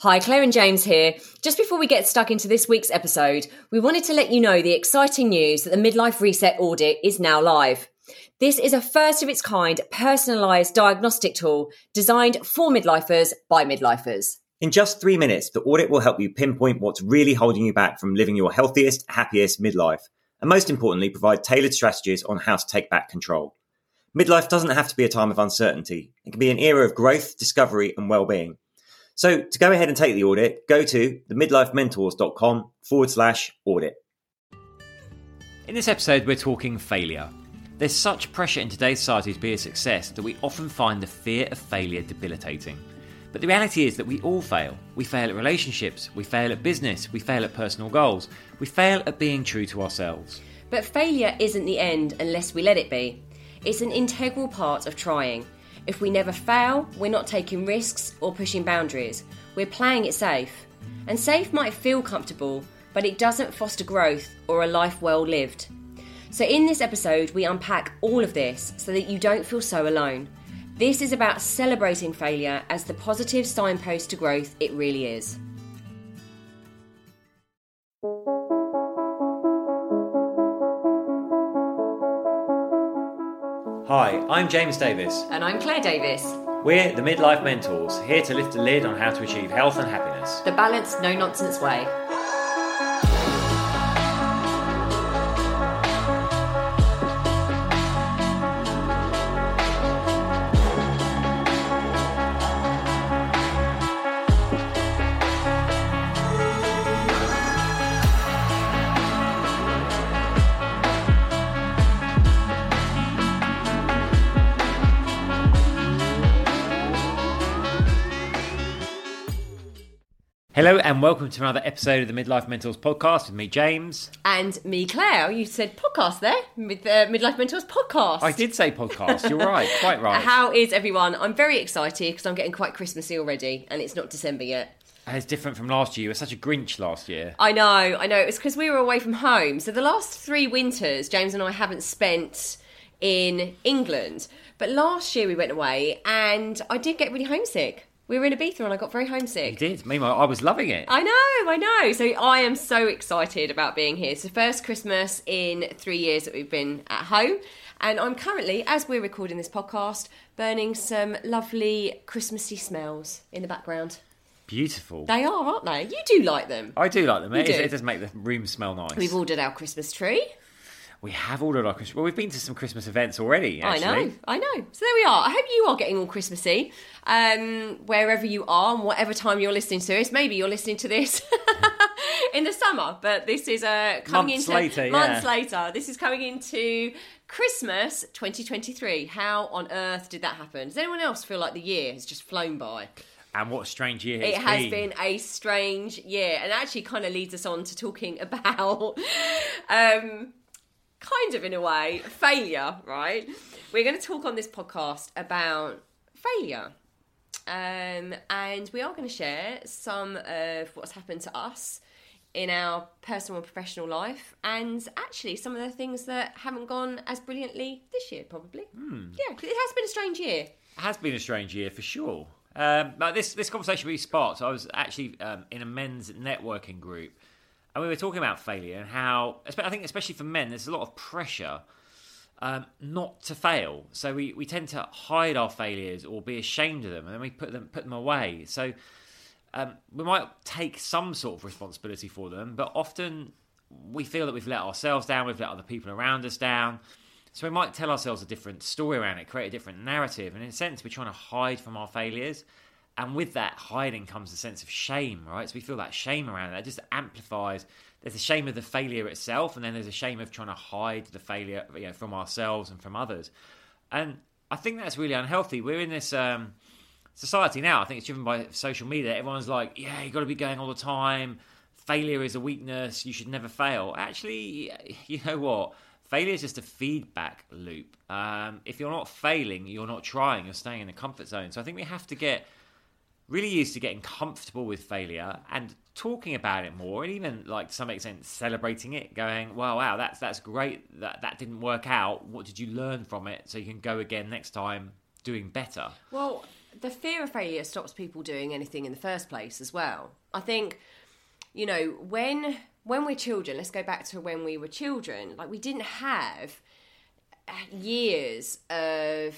Hi, Claire and James here. Just before we get stuck into this week's episode, we wanted to let you know the exciting news that the Midlife Reset audit is now live. This is a first of its kind personalised diagnostic tool designed for midlifers by midlifers. In just three minutes, the audit will help you pinpoint what's really holding you back from living your healthiest, happiest midlife, and most importantly, provide tailored strategies on how to take back control. Midlife doesn't have to be a time of uncertainty. It can be an era of growth, discovery, and well-being. So to go ahead and take the audit, go to themidlifementors.com forward slash audit. In this episode, we're talking failure. There's such pressure in today's society to be a success that we often find the fear of failure debilitating. But the reality is that we all fail. We fail at relationships, we fail at business, we fail at personal goals, we fail at being true to ourselves. But failure isn't the end unless we let it be. It's an integral part of trying. If we never fail, we're not taking risks or pushing boundaries. We're playing it safe. And safe might feel comfortable, but it doesn't foster growth or a life well lived. So, in this episode, we unpack all of this so that you don't feel so alone. This is about celebrating failure as the positive signpost to growth it really is. Hi, I'm James Davis. And I'm Claire Davis. We're the Midlife Mentors, here to lift the lid on how to achieve health and happiness. The balanced, no nonsense way. And welcome to another episode of the Midlife Mentors podcast with me, James. And me, Claire. You said podcast there, with uh, the Midlife Mentors podcast. I did say podcast, you're right, quite right. How is everyone? I'm very excited because I'm getting quite Christmassy already, and it's not December yet. It's different from last year. You were such a Grinch last year. I know, I know. It's because we were away from home. So the last three winters, James and I haven't spent in England. But last year we went away, and I did get really homesick. We were in Ibiza, and I got very homesick. You did. Meanwhile, I was loving it. I know, I know. So I am so excited about being here. It's the first Christmas in three years that we've been at home. And I'm currently, as we're recording this podcast, burning some lovely Christmassy smells in the background. Beautiful. They are, aren't they? You do like them. I do like them. It, do. it does make the room smell nice. We've ordered our Christmas tree. We have ordered our Christmas. Well, we've been to some Christmas events already. Actually. I know, I know. So there we are. I hope you are getting all Christmassy, um, wherever you are and whatever time you're listening to this. Maybe you're listening to this in the summer, but this is uh, coming Months into later, months yeah. later. This is coming into Christmas 2023. How on earth did that happen? Does anyone else feel like the year has just flown by? And what a strange year It has been a strange year, and actually kind of leads us on to talking about, um, kind of in a way, failure. Right? We're going to talk on this podcast about failure, um, and we are going to share some of what's happened to us in our personal and professional life, and actually some of the things that haven't gone as brilliantly this year, probably. Yeah, it has been a strange year. It has been a strange year for sure. Um, but this this conversation really sparked. I was actually um, in a men's networking group, and we were talking about failure and how I think especially for men, there's a lot of pressure um, not to fail. So we, we tend to hide our failures or be ashamed of them, and then we put them put them away. So um, we might take some sort of responsibility for them, but often we feel that we've let ourselves down, we've let other people around us down. So we might tell ourselves a different story around it, create a different narrative, and in a sense, we're trying to hide from our failures. And with that hiding comes a sense of shame, right? So we feel that shame around it. that. It just amplifies. There's a shame of the failure itself, and then there's a shame of trying to hide the failure you know, from ourselves and from others. And I think that's really unhealthy. We're in this um, society now. I think it's driven by social media. Everyone's like, "Yeah, you got to be going all the time. Failure is a weakness. You should never fail." Actually, you know what? Failure is just a feedback loop. Um, if you're not failing, you're not trying. You're staying in the comfort zone. So I think we have to get really used to getting comfortable with failure and talking about it more and even like to some extent celebrating it going wow wow that's that's great that that didn't work out what did you learn from it so you can go again next time doing better Well, the fear of failure stops people doing anything in the first place as well. I think, you know, when when we're children, let's go back to when we were children. Like we didn't have years of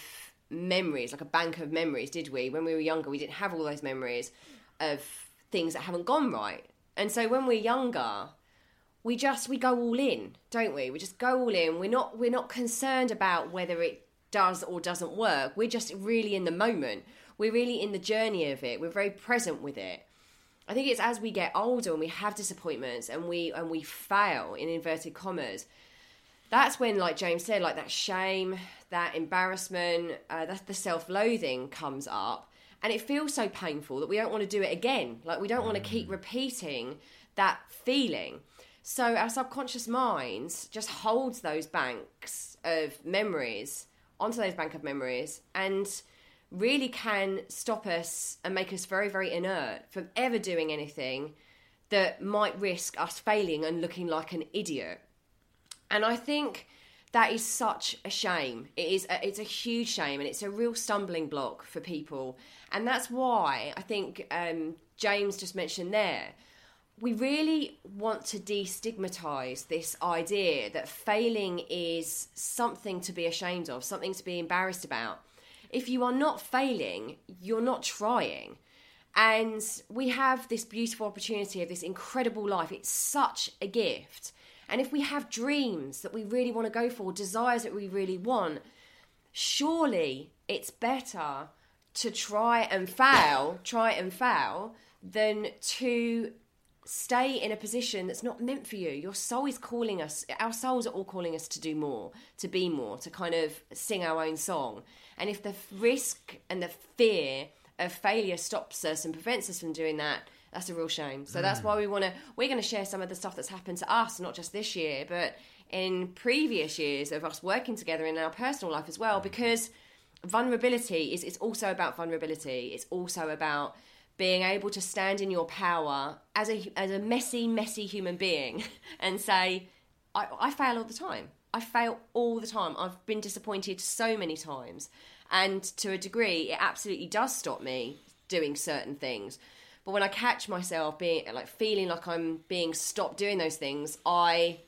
memories, like a bank of memories, did we? When we were younger, we didn't have all those memories of things that haven't gone right. And so when we're younger, we just we go all in, don't we? We just go all in. We're not we're not concerned about whether it does or doesn't work. We're just really in the moment. We're really in the journey of it. We're very present with it. I think it's as we get older and we have disappointments and we and we fail in inverted commas. That's when, like James said, like that shame, that embarrassment, uh, that the self-loathing comes up, and it feels so painful that we don't want to do it again. Like we don't want to keep repeating that feeling. So our subconscious minds just holds those banks of memories onto those bank of memories and really can stop us and make us very, very inert from ever doing anything that might risk us failing and looking like an idiot. And I think that is such a shame. It is a, it's a huge shame and it's a real stumbling block for people. And that's why I think um, James just mentioned there we really want to destigmatize this idea that failing is something to be ashamed of, something to be embarrassed about. If you are not failing, you're not trying. And we have this beautiful opportunity of this incredible life. It's such a gift. And if we have dreams that we really want to go for, desires that we really want, surely it's better to try and fail, try and fail, than to stay in a position that's not meant for you. Your soul is calling us, our souls are all calling us to do more, to be more, to kind of sing our own song. And if the risk and the fear of failure stops us and prevents us from doing that, that's a real shame. So mm. that's why we want to, we're going to share some of the stuff that's happened to us, not just this year, but in previous years of us working together in our personal life as well, because vulnerability is it's also about vulnerability. It's also about being able to stand in your power as a as a messy, messy human being and say, I, I fail all the time. I fail all the time. I've been disappointed so many times, and to a degree, it absolutely does stop me doing certain things. But when I catch myself being like feeling like I'm being stopped doing those things, I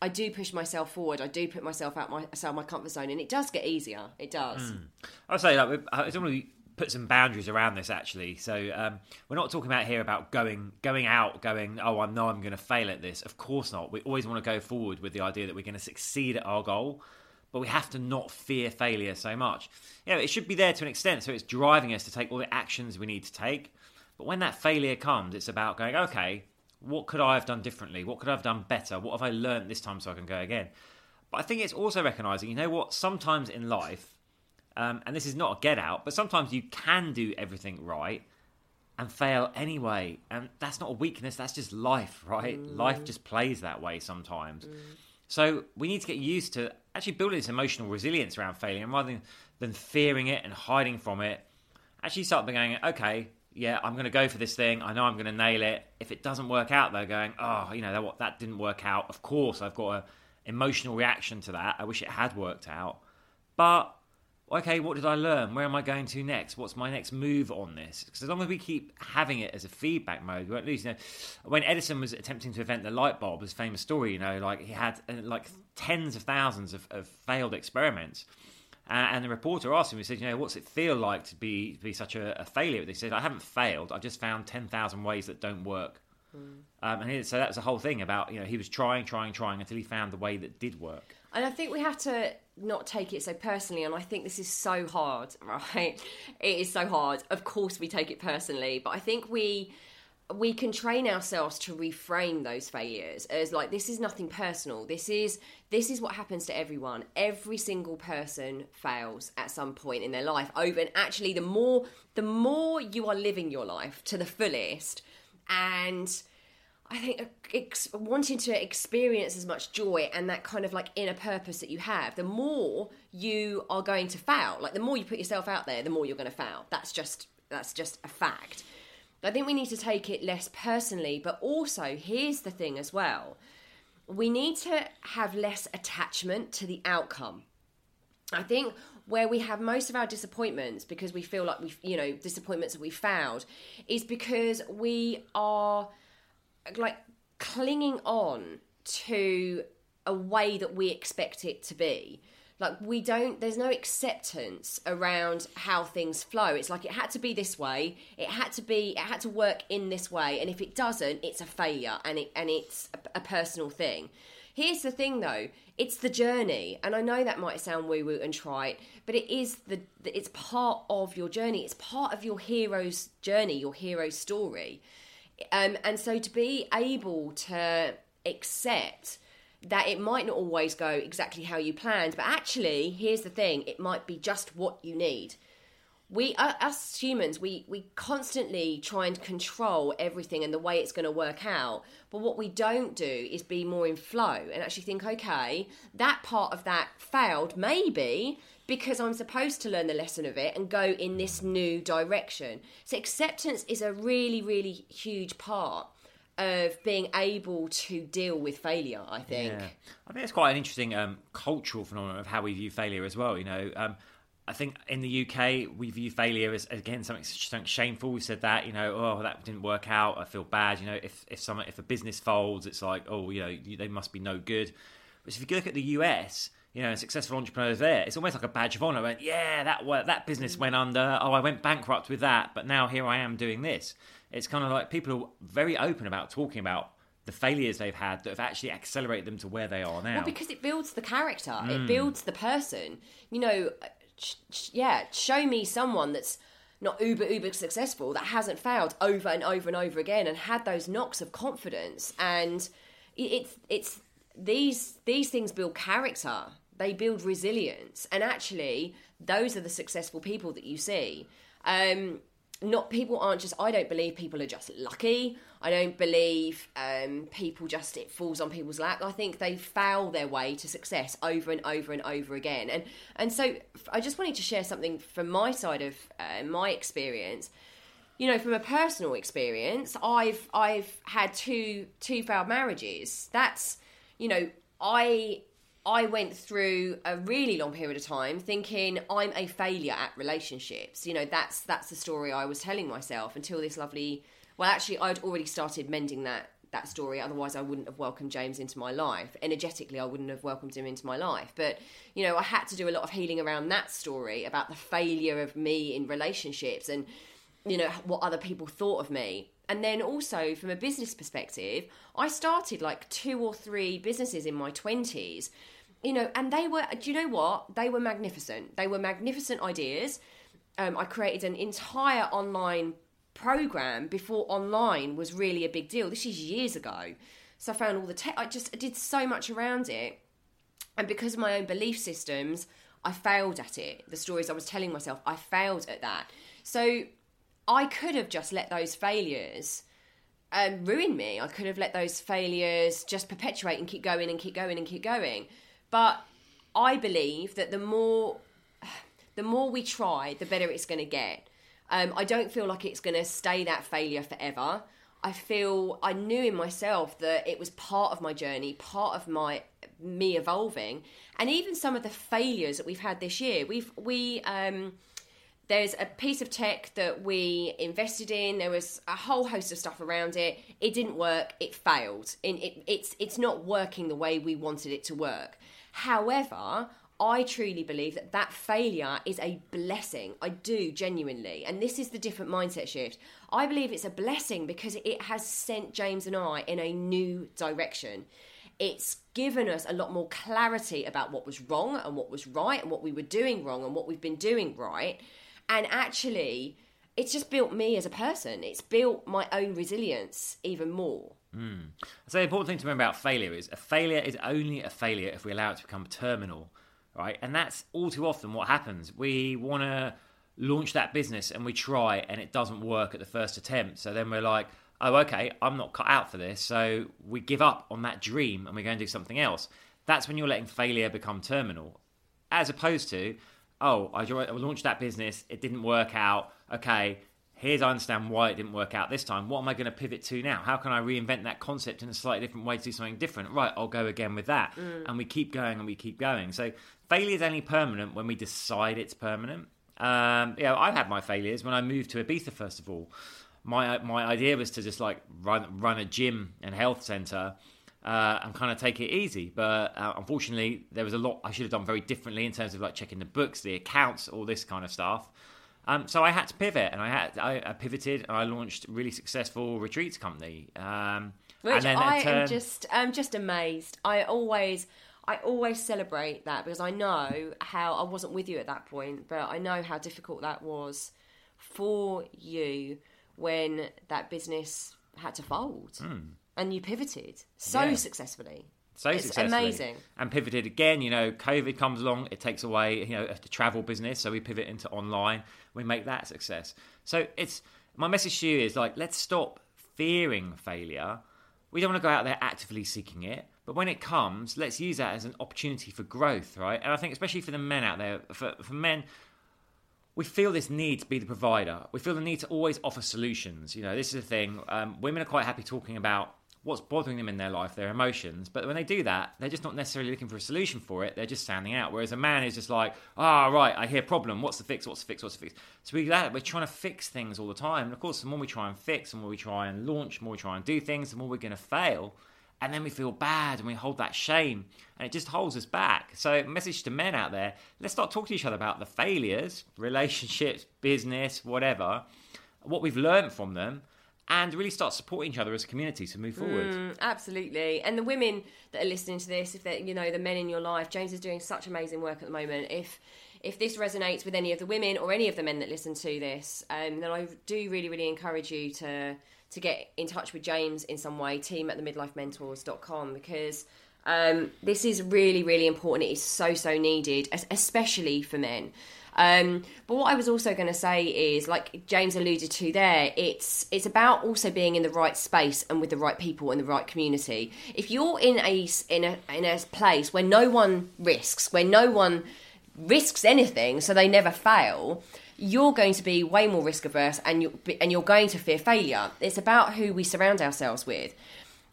I do push myself forward. I do put myself out my outside my comfort zone, and it does get easier. It does. Mm. I'd say like it's only put some boundaries around this actually. So um, we're not talking about here about going going out, going oh I know I'm going to fail at this. Of course not. We always want to go forward with the idea that we're going to succeed at our goal, but we have to not fear failure so much. You know, it should be there to an extent, so it's driving us to take all the actions we need to take. But when that failure comes, it's about going okay. What could I have done differently? What could I have done better? What have I learned this time so I can go again? But I think it's also recognizing, you know what, sometimes in life, um, and this is not a get out, but sometimes you can do everything right and fail anyway. And that's not a weakness, that's just life, right? Mm. Life just plays that way sometimes. Mm. So we need to get used to actually building this emotional resilience around failure and rather than, than fearing it and hiding from it, actually start by going, okay, yeah, I'm going to go for this thing. I know I'm going to nail it. If it doesn't work out, though, going, oh, you know, that, that didn't work out. Of course, I've got an emotional reaction to that. I wish it had worked out. But okay, what did I learn? Where am I going to next? What's my next move on this? Because as long as we keep having it as a feedback mode, we won't lose. You know, when Edison was attempting to invent the light bulb, this famous story, you know, like he had uh, like tens of thousands of, of failed experiments. And the reporter asked him, he said, you know, what's it feel like to be to be such a, a failure? They said, I haven't failed. I've just found 10,000 ways that don't work. Mm. Um, and he, so that's the whole thing about, you know, he was trying, trying, trying until he found the way that did work. And I think we have to not take it so personally. And I think this is so hard, right? It is so hard. Of course, we take it personally, but I think we we can train ourselves to reframe those failures as like this is nothing personal this is this is what happens to everyone every single person fails at some point in their life over and actually the more the more you are living your life to the fullest and I think ex- wanting to experience as much joy and that kind of like inner purpose that you have, the more you are going to fail. Like the more you put yourself out there, the more you're going to fail. That's just that's just a fact. I think we need to take it less personally, but also here's the thing as well. We need to have less attachment to the outcome. I think where we have most of our disappointments because we feel like we've, you know, disappointments that we failed is because we are like clinging on to a way that we expect it to be like we don't there's no acceptance around how things flow. It's like it had to be this way it had to be it had to work in this way and if it doesn't it's a failure and it and it's a, a personal thing. Here's the thing though. It's the journey and i know that might sound woo woo and trite but it is the it's part of your journey. It's part of your hero's journey your hero's story. Um, and so to be able to accept that it might not always go exactly how you planned, but actually, here's the thing it might be just what you need. We, us humans, we, we constantly try and control everything and the way it's going to work out. But what we don't do is be more in flow and actually think, okay, that part of that failed, maybe because I'm supposed to learn the lesson of it and go in this new direction. So, acceptance is a really, really huge part of being able to deal with failure. I think. Yeah. I think it's quite an interesting um, cultural phenomenon of how we view failure as well. You know, um, I think in the UK we view failure as again something, something shameful. We said that you know, oh that didn't work out. I feel bad. You know, if if someone if a business folds, it's like oh you know they must be no good. But if you look at the US, you know, successful entrepreneurs there, it's almost like a badge of honor. Went, yeah, that that business went under. Oh, I went bankrupt with that, but now here I am doing this. It's kind of like people are very open about talking about the failures they've had that have actually accelerated them to where they are now. Well, because it builds the character, mm. it builds the person. You know, sh- sh- yeah, show me someone that's not uber uber successful that hasn't failed over and over and over again and had those knocks of confidence and it's it's these these things build character they build resilience and actually those are the successful people that you see um, not people aren't just i don't believe people are just lucky. I don't believe um, people just it falls on people's lap. I think they fail their way to success over and over and over again. And and so i just wanted to share something from my side of uh, my experience. You know from a personal experience i've i've had two two failed marriages. That's you know i I went through a really long period of time thinking I'm a failure at relationships. You know, that's that's the story I was telling myself until this lovely well actually I'd already started mending that that story otherwise I wouldn't have welcomed James into my life. Energetically I wouldn't have welcomed him into my life. But, you know, I had to do a lot of healing around that story about the failure of me in relationships and you know what other people thought of me and then also from a business perspective i started like two or three businesses in my 20s you know, and they were, do you know what? They were magnificent. They were magnificent ideas. Um, I created an entire online program before online was really a big deal. This is years ago. So I found all the tech, I just I did so much around it. And because of my own belief systems, I failed at it. The stories I was telling myself, I failed at that. So I could have just let those failures um, ruin me. I could have let those failures just perpetuate and keep going and keep going and keep going. But I believe that the more the more we try, the better it's going to get. Um, I don't feel like it's going to stay that failure forever. I feel I knew in myself that it was part of my journey, part of my me evolving, and even some of the failures that we've had this year. We've we um, there's a piece of tech that we invested in. There was a whole host of stuff around it. It didn't work. It failed. it, it's it's not working the way we wanted it to work. However, I truly believe that that failure is a blessing. I do genuinely. And this is the different mindset shift. I believe it's a blessing because it has sent James and I in a new direction. It's given us a lot more clarity about what was wrong and what was right and what we were doing wrong and what we've been doing right. And actually, it's just built me as a person. It's built my own resilience even more. Mm. So the important thing to remember about failure is a failure is only a failure if we allow it to become terminal, right? And that's all too often what happens. We want to launch that business and we try and it doesn't work at the first attempt. So then we're like, oh, okay, I'm not cut out for this. So we give up on that dream and we go and do something else. That's when you're letting failure become terminal, as opposed to, oh, I launched that business, it didn't work out. Okay, Here's I understand why it didn't work out this time. What am I going to pivot to now? How can I reinvent that concept in a slightly different way to do something different? Right, I'll go again with that. And we keep going and we keep going. So failure is only permanent when we decide it's permanent. Um, yeah, I've had my failures when I moved to Ibiza. First of all, my my idea was to just like run run a gym and health center uh, and kind of take it easy. But uh, unfortunately, there was a lot I should have done very differently in terms of like checking the books, the accounts, all this kind of stuff. Um, so I had to pivot, and I had I, I pivoted, and I launched a really successful retreats company. Um, Which and then I am just I'm just amazed. I always I always celebrate that because I know how I wasn't with you at that point, but I know how difficult that was for you when that business had to fold and you pivoted so. Yeah. successfully. so It's successfully. amazing. And pivoted again. You know, COVID comes along, it takes away you know the travel business, so we pivot into online. We make that a success. So it's my message to you is like let's stop fearing failure. We don't want to go out there actively seeking it, but when it comes, let's use that as an opportunity for growth, right? And I think especially for the men out there, for for men, we feel this need to be the provider. We feel the need to always offer solutions. You know, this is the thing. Um, women are quite happy talking about what's bothering them in their life, their emotions. But when they do that, they're just not necessarily looking for a solution for it. They're just standing out. Whereas a man is just like, ah, right, I hear problem. What's the fix? What's the fix? What's the fix? So we we're trying to fix things all the time. And of course, the more we try and fix, the more we try and launch, the more we try and do things, the more we're going to fail. And then we feel bad and we hold that shame and it just holds us back. So, message to men out there let's start talking to each other about the failures, relationships, business, whatever, what we've learned from them, and really start supporting each other as a community to move forward. Mm, absolutely. And the women that are listening to this, if they're, you know, the men in your life, James is doing such amazing work at the moment. If if this resonates with any of the women or any of the men that listen to this, um, then I do really, really encourage you to to get in touch with James in some way, team at the midlifementors.com, because um, this is really, really important. It is so, so needed, especially for men. Um, but what I was also going to say is, like James alluded to there, it's it's about also being in the right space and with the right people in the right community. If you're in a in a in a place where no one risks, where no one risks anything, so they never fail, you're going to be way more risk averse, and you and you're going to fear failure. It's about who we surround ourselves with.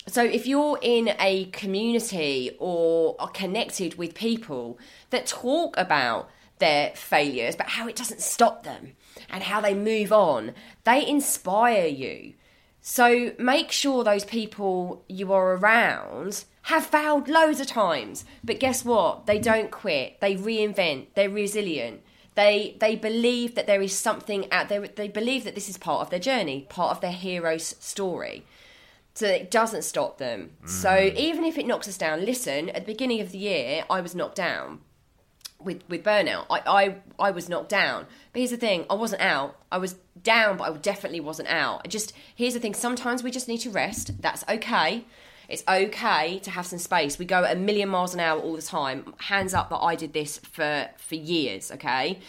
So if you're in a community or are connected with people that talk about their failures, but how it doesn't stop them and how they move on, they inspire you. So make sure those people you are around have failed loads of times, but guess what? They don't quit. They reinvent. They're resilient. They they believe that there is something out there. They believe that this is part of their journey, part of their hero's story so that it doesn't stop them. So even if it knocks us down, listen. At the beginning of the year, I was knocked down with with burnout. I I, I was knocked down. But here's the thing: I wasn't out. I was down, but I definitely wasn't out. I just here's the thing: sometimes we just need to rest. That's okay. It's okay to have some space. We go at a million miles an hour all the time. Hands up that I did this for for years. Okay.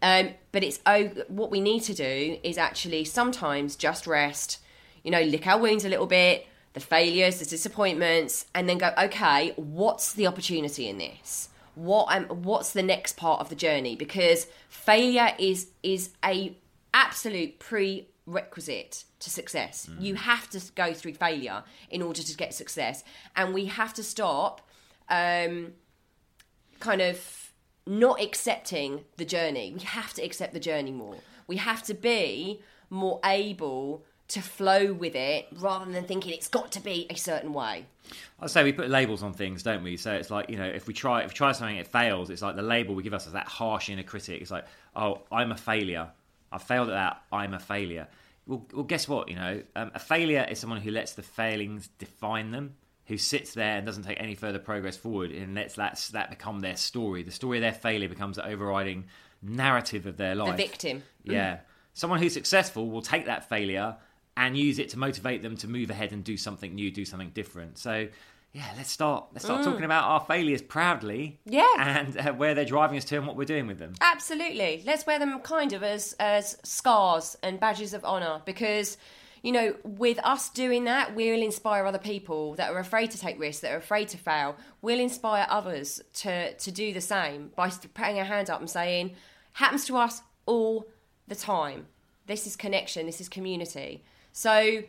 Um, but it's oh, what we need to do is actually sometimes just rest you know, lick our wounds a little bit, the failures, the disappointments, and then go, okay, what's the opportunity in this? What um, what's the next part of the journey? Because failure is is a absolute prerequisite to success. You have to go through failure in order to get success, and we have to stop, um, kind of not accepting the journey. We have to accept the journey more. We have to be more able to flow with it rather than thinking it's got to be a certain way. I say we put labels on things, don't we? So it's like you know, if we try if we try something, it fails. It's like the label we give us as that harsh inner critic. It's like, oh, I'm a failure. I failed at that. I'm a failure. Well, well guess what? You know, um, a failure is someone who lets the failings define them, who sits there and doesn't take any further progress forward, and lets that that become their story. The story of their failure becomes the overriding narrative of their life. The victim. Yeah. Someone who's successful will take that failure and use it to motivate them to move ahead and do something new, do something different. So, yeah, let's start. Let's start talking about our failures proudly. Yeah. And uh, where they're driving us to and what we're doing with them. Absolutely. Let's wear them kind of as as scars and badges of honor because you know, with us doing that, we'll inspire other people that are afraid to take risks, that are afraid to fail. We'll inspire others to to do the same by putting our hand up and saying, "Happens to us all the time." This is connection. This is community. So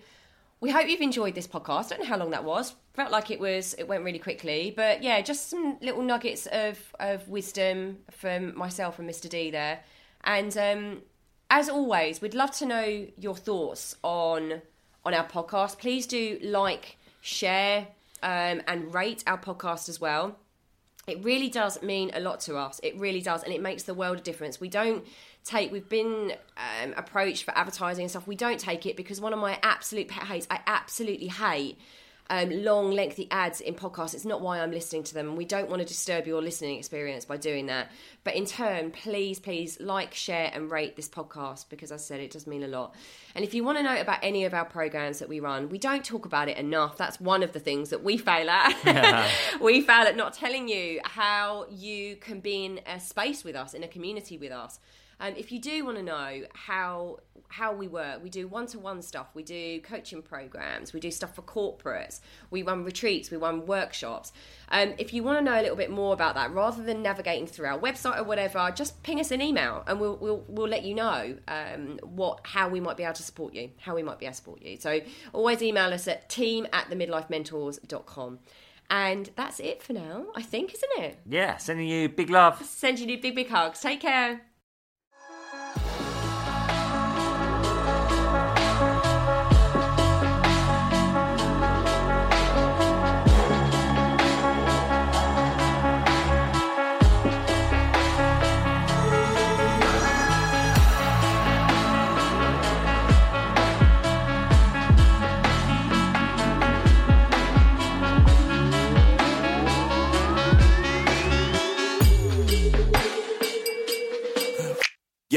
we hope you've enjoyed this podcast. I don't know how long that was. Felt like it was. It went really quickly, but yeah, just some little nuggets of of wisdom from myself and Mr. D there. And um, as always, we'd love to know your thoughts on on our podcast. Please do like, share, um, and rate our podcast as well. It really does mean a lot to us. It really does, and it makes the world a difference. We don't take. We've been um, approached for advertising and stuff. We don't take it because one of my absolute pet hates. I absolutely hate um, long, lengthy ads in podcasts. It's not why I'm listening to them. We don't want to disturb your listening experience by doing that. But in turn, please, please like, share, and rate this podcast because, as I said, it does mean a lot. And if you want to know about any of our programs that we run, we don't talk about it enough. That's one of the things that we fail at. we fail at not telling you how you can be in a space with us, in a community with us. Um, if you do want to know how how we work, we do one to one stuff, we do coaching programs, we do stuff for corporates, we run retreats, we run workshops. Um, if you want to know a little bit more about that, rather than navigating through our website or whatever, just ping us an email and we'll we'll, we'll let you know um, what how we might be able to support you, how we might be able to support you. So always email us at team at the midlifementors.com. And that's it for now, I think, isn't it? Yeah, sending you big love. Sending you big, big hugs. Take care.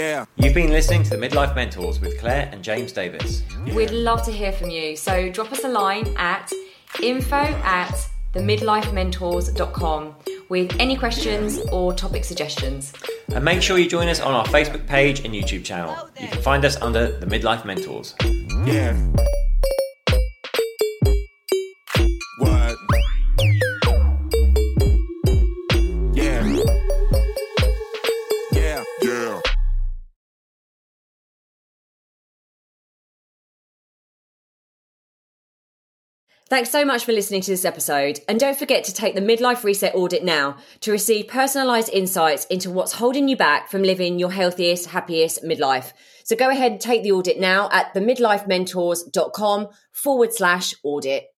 Yeah. You've been listening to the Midlife Mentors with Claire and James Davis. Yeah. We'd love to hear from you. So drop us a line at info at themidlifementors.com with any questions or topic suggestions. And make sure you join us on our Facebook page and YouTube channel. You can find us under the Midlife Mentors. Yeah. Thanks so much for listening to this episode. And don't forget to take the Midlife Reset Audit now to receive personalized insights into what's holding you back from living your healthiest, happiest midlife. So go ahead and take the audit now at themidlifementors.com forward slash audit.